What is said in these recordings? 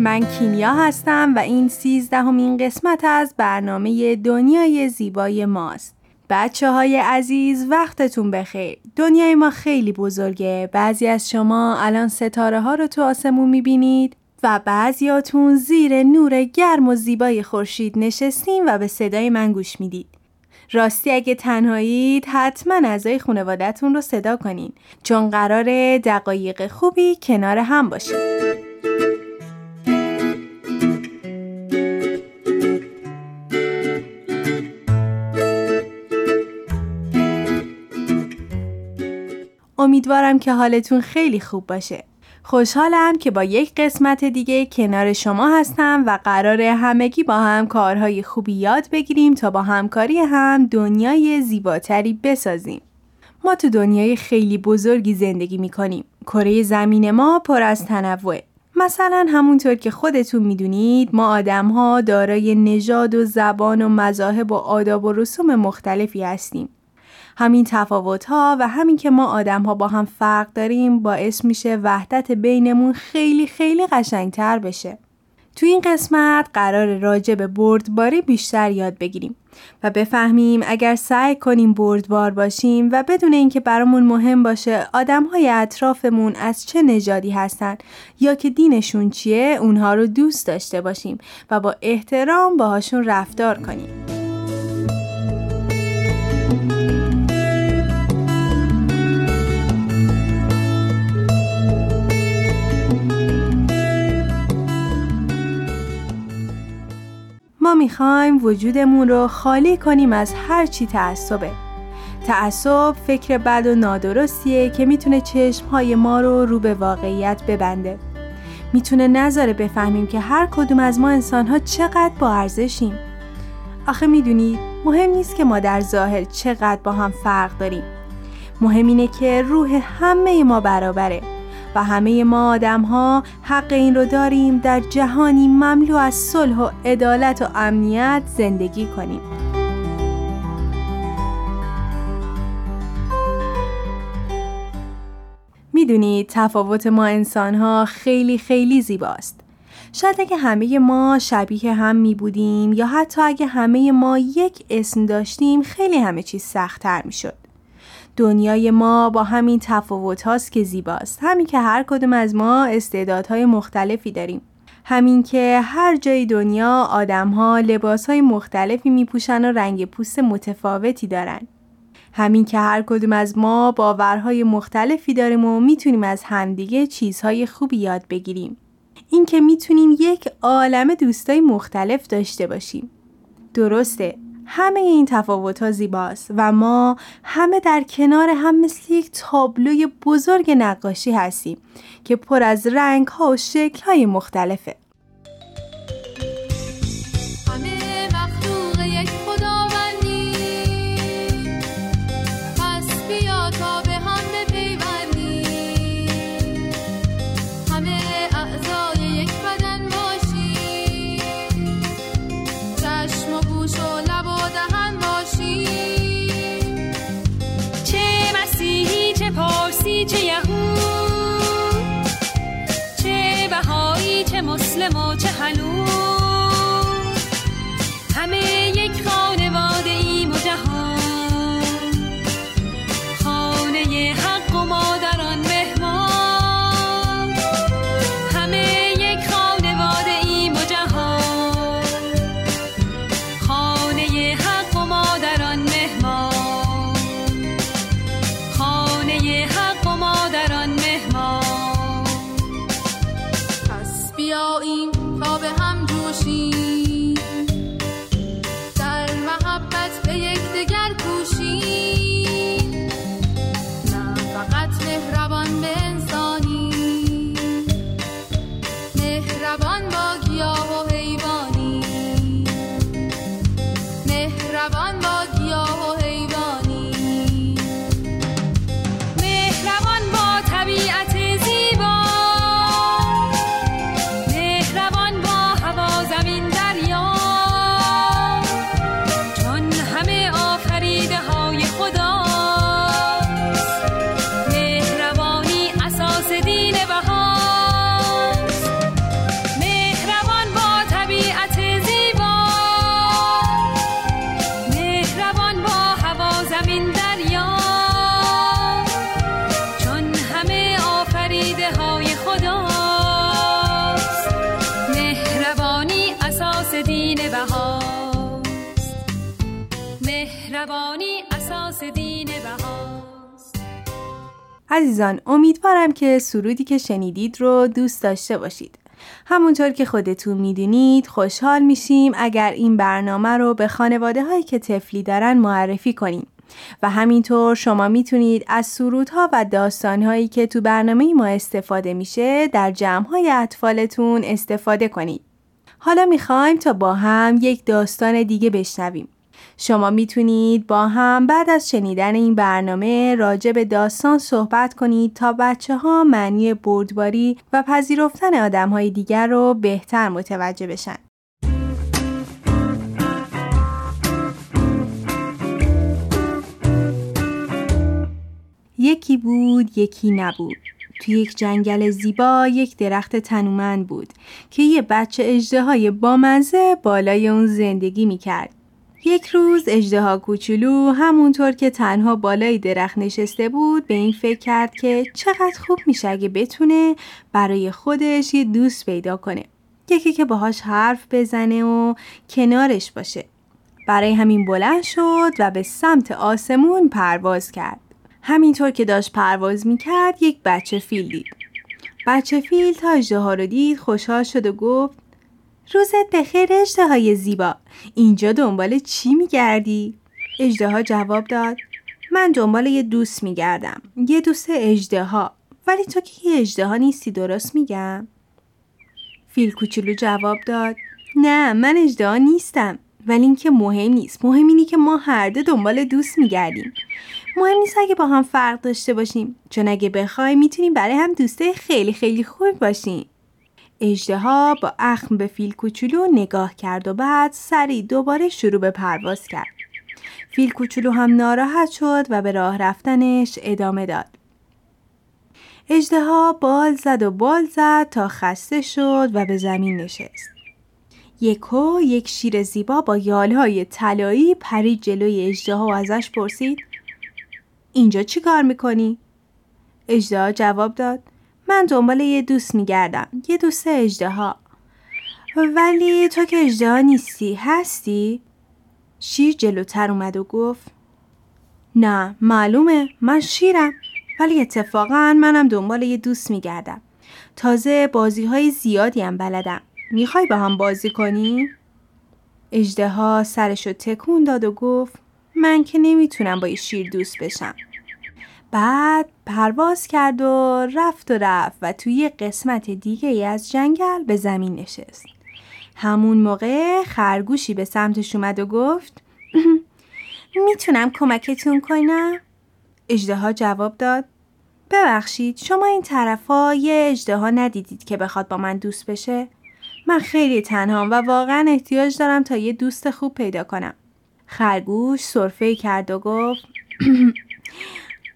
من کینیا هستم و این سیزدهمین قسمت از برنامه دنیای زیبای ماست. بچه های عزیز وقتتون بخیر. دنیای ما خیلی بزرگه. بعضی از شما الان ستاره ها رو تو آسمون می‌بینید و بعضیاتون زیر نور گرم و زیبای خورشید نشستین و به صدای من گوش می‌دید. راستی اگه تنهایید حتما اعضای خانوادتون رو صدا کنین چون قرار دقایق خوبی کنار هم باشید. امیدوارم که حالتون خیلی خوب باشه. خوشحالم که با یک قسمت دیگه کنار شما هستم و قرار همگی با هم کارهای خوبی یاد بگیریم تا با همکاری هم دنیای زیباتری بسازیم. ما تو دنیای خیلی بزرگی زندگی می‌کنیم. کره زمین ما پر از تنوعه. مثلا همونطور که خودتون می‌دونید ما آدم ها دارای نژاد و زبان و مذاهب و آداب و رسوم مختلفی هستیم. همین تفاوت ها و همین که ما آدم ها با هم فرق داریم باعث میشه وحدت بینمون خیلی خیلی قشنگتر بشه. تو این قسمت قرار راجع به بردباری بیشتر یاد بگیریم و بفهمیم اگر سعی کنیم بردبار باشیم و بدون اینکه برامون مهم باشه آدم های اطرافمون از چه نژادی هستن یا که دینشون چیه اونها رو دوست داشته باشیم و با احترام باهاشون رفتار کنیم. می‌خوایم وجودمون رو خالی کنیم از هر چی تعصبه. تعصب فکر بد و نادرستیه که می‌تونه چشمهای ما رو رو به واقعیت ببنده. می‌تونه نذاره بفهمیم که هر کدوم از ما انسانها چقدر با ارزشیم. آخه می‌دونید مهم نیست که ما در ظاهر چقدر با هم فرق داریم. مهم اینه که روح همه ما برابره. و همه ما آدم ها حق این رو داریم در جهانی مملو از صلح و عدالت و امنیت زندگی کنیم می‌دونید تفاوت ما انسان ها خیلی خیلی زیباست شاید اگه همه ما شبیه هم می بودیم یا حتی اگه همه ما یک اسم داشتیم خیلی همه چیز سختتر می شد. دنیای ما با همین تفاوت هاست که زیباست. همین که هر کدوم از ما استعدادهای مختلفی داریم. همین که هر جای دنیا آدم ها لباس های مختلفی می پوشن و رنگ پوست متفاوتی دارن. همین که هر کدوم از ما باورهای مختلفی داریم و می‌تونیم از همدیگه چیزهای خوبی یاد بگیریم. این که می‌تونیم یک عالم دوستای مختلف داشته باشیم. درسته. همه این تفاوت ها زیباست و ما همه در کنار هم مثل یک تابلوی بزرگ نقاشی هستیم که پر از رنگ ها و شکل های مختلفه. تا به هم مهربانی اساس دین بهاست عزیزان امیدوارم که سرودی که شنیدید رو دوست داشته باشید همونطور که خودتون می‌دونید خوشحال میشیم اگر این برنامه رو به خانواده هایی که تفلی دارن معرفی کنیم و همینطور شما می‌تونید از سرودها و داستانهایی که تو برنامه ما استفاده میشه در جمعهای اطفالتون استفاده کنید. حالا می‌خوایم تا با هم یک داستان دیگه بشنویم. شما می‌تونید با هم بعد از شنیدن این برنامه راجع به داستان صحبت کنید تا بچه ها معنی بردباری و پذیرفتن آدم های دیگر رو بهتر متوجه بشن. یکی بود یکی نبود توی یک جنگل زیبا یک درخت تنومند بود که یه بچه اجده های بامزه بالای اون زندگی می‌کرد. یک روز اجده کوچولو همونطور که تنها بالای درخت نشسته بود به این فکر کرد که چقدر خوب میشه اگه بتونه برای خودش یه دوست پیدا کنه. یکی که باهاش حرف بزنه و کنارش باشه. برای همین بلند شد و به سمت آسمون پرواز کرد. همینطور که داشت پرواز می‌کرد یک بچه فیل دید. بچه فیل تا اجده ها رو دید خوشحال شد و گفت روزت بخیر اجده های زیبا. اینجا دنبال چی میگردی؟ اجده جواب داد من دنبال یه دوست میگردم. یه دوست اجده ها ولی تو که یه اجده ها نیستی درست میگم؟ فیل کوچولو جواب داد نه من اجده ها نیستم. ولی اینکه مهم نیست. مهم اینه که ما هر دو دنبال دوست میگردیم. مهم نیست اگه با هم فرق داشته باشیم. چون اگه بخوای می‌تونیم برای هم دوسته خیلی خیلی خوب باشیم. اجده با اخم به فیل کوچولو نگاه کرد و بعد سری دوباره شروع به پرواز کرد. فیل کوچولو هم ناراحت شد و به راه رفتنش ادامه داد. اجده بال زد و بال زد تا خسته شد و به زمین نشست. یکو یک شیر زیبا با یالهای طلایی پرید جلوی اجده و ازش پرسید اینجا چی کار می‌کنی؟ اجده جواب داد من دنبال یه دوست میگردم. یه دوست اجده ها ولی تو که اجده نیستی هستی؟ شیر جلوتر اومد و گفت نه معلومه. من شیرم. ولی اتفاقا منم دنبال یه دوست میگردم. تازه بازی های زیادی هم بلدم. می‌خوای با هم بازی کنی؟ اجده ها سرشو تکون داد و گفت من که نمی‌تونم با یه شیر دوست بشم. بعد پرواز کرد و رفت و رفت و توی قسمت دیگه ای از جنگل به زمین نشست همون موقع خرگوشی به سمتش اومد و گفت می‌تونم کمکتون کنم؟ اجده جواب داد ببخشید شما این طرفا یه اجده ندیدید که بخواد با من دوست بشه؟ من خیلی تنهام و واقعا احتیاج دارم تا یه دوست خوب پیدا کنم. خرگوش صرفه کرد و گفت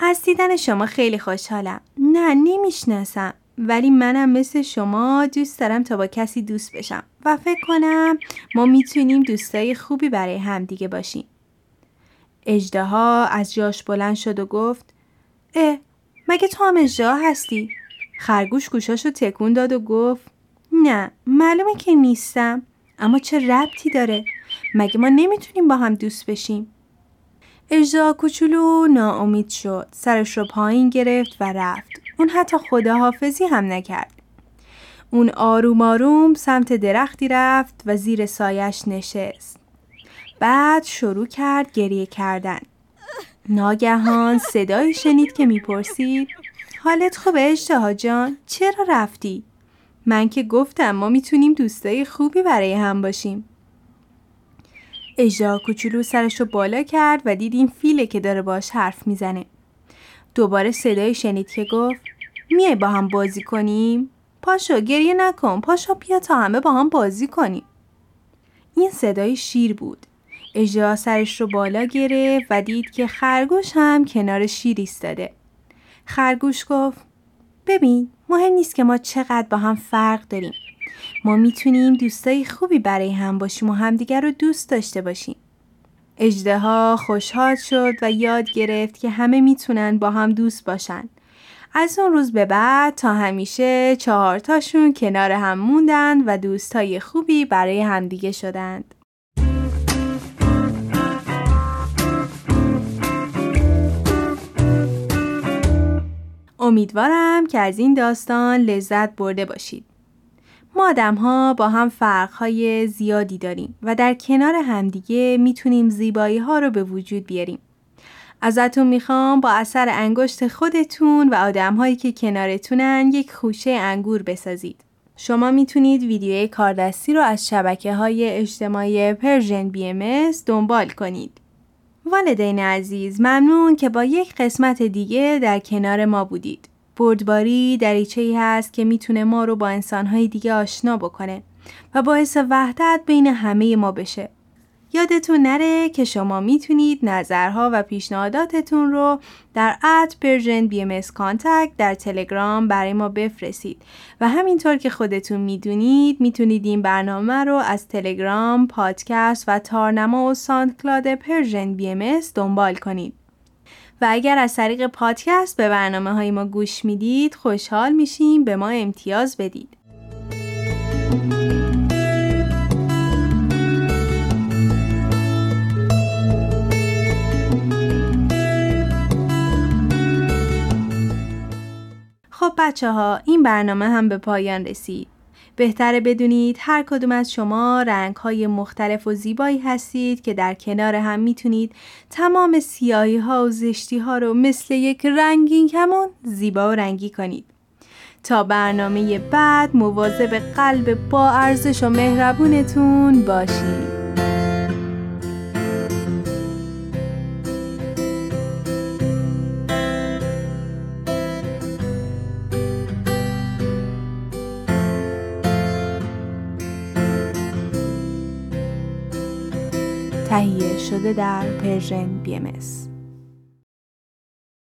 از دیدن شما خیلی خوشحالم. نه نمی‌شناسم. ولی منم مثل شما دوست دارم تا با کسی دوست بشم و فکر کنم ما می‌تونیم دوستای خوبی برای همدیگه باشیم. اجده از جاش بلند شد و گفت اه مگه تو هم اجده هستی؟ خرگوش گوشاشو تکون داد و گفت نه معلومه که نیستم اما چه ربطی داره مگه ما نمی‌تونیم با هم دوست بشیم اجزا کوچولو ناامید شد. سرش رو پایین گرفت و رفت. اون حتی خداحافظی هم نکرد. اون آروم آروم سمت درختی رفت و زیر سایش نشست. بعد شروع کرد گریه کردن. ناگهان صدایی شنید که می‌پرسید حالت خوبه اشتها جان؟ چرا رفتی؟ من که گفتم ما می‌تونیم دوستای خوبی برای هم باشیم. اجا کوچولو سرش رو بالا کرد و دید این فیله که داره باش حرف می‌زنه. دوباره صدای شنید که گفت میای با هم بازی کنیم؟ پاشو گریه نکن پاشو بیا تا همه با هم بازی کنیم. این صدای شیر بود. اجا سرش رو بالا گرفت و دید که خرگوش هم کنار شیر ایستاده. خرگوش گفت ببین مهم نیست که ما چقدر با هم فرق داریم ما می‌تونیم دوستای خوبی برای هم باشیم و همدیگر رو دوست داشته باشیم اجده خوشحال شد و یاد گرفت که همه می‌تونن با هم دوست باشن از اون روز به بعد تا همیشه چهارتاشون کنار هم موندن و دوستای خوبی برای همدیگه شدند. امیدوارم که از این داستان لذت برده باشید. ما آدم ها با هم فرق های زیادی داریم و در کنار همدیگه می‌تونیم زیبایی ها رو به وجود بیاریم. ازتون می‌خوام با اثر انگشت خودتون و آدم هایی که کنارتونن یک خوشه انگور بسازید. شما می‌تونید ویدیوی کاردستی رو از شبکه های اجتماعی Persian BMS دنبال کنید. والدین عزیز ممنون که با یک قسمت دیگه در کنار ما بودید. بردباری دریچه ای هست که می‌تونه ما رو با انسانهای دیگه آشنا بکنه و باعث وحدت بین همه ما بشه. یادتون نره که شما می‌تونید نظرها و پیشنهاداتتون رو در at Persian BMS در تلگرام برای ما بفرستید و همینطور که خودتون می‌دونید می‌تونید این برنامه رو از تلگرام، پادکست و تارنما و SoundCloud Persian BMS دنبال کنید. و اگر از طریق پادکست به برنامه های ما گوش می‌دید خوشحال میشیم به ما امتیاز بدید. خب بچه ها این برنامه هم به پایان رسید. بهتره بدونید هر کدوم از شما رنگ های مختلف و زیبایی هستید که در کنار هم می‌تونید تمام سیاهی ها و زشتی ها رو مثل یک رنگین کمون زیبا و رنگی کنید. تا برنامه بعد مواظب قلب با ارزش و مهربونتون باشید. شده در پرژن بی ام